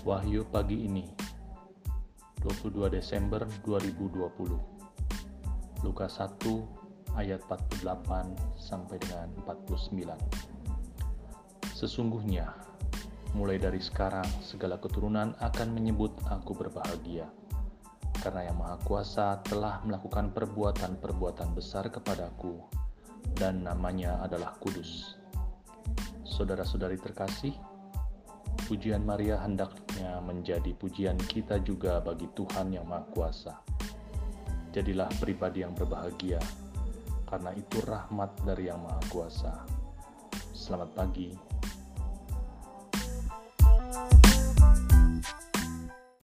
Wahyu pagi ini 22 Desember 2020 Lukas 1 ayat 48 sampai dengan 49 Sesungguhnya mulai dari sekarang segala keturunan akan menyebut aku berbahagia karena yang Maha Kuasa telah melakukan perbuatan-perbuatan besar kepadaku dan namanya adalah kudus. Saudara-saudari terkasih, Pujian Maria hendaknya menjadi pujian kita juga bagi Tuhan yang Maha Kuasa. Jadilah pribadi yang berbahagia, karena itu rahmat dari Yang Maha Kuasa. Selamat pagi,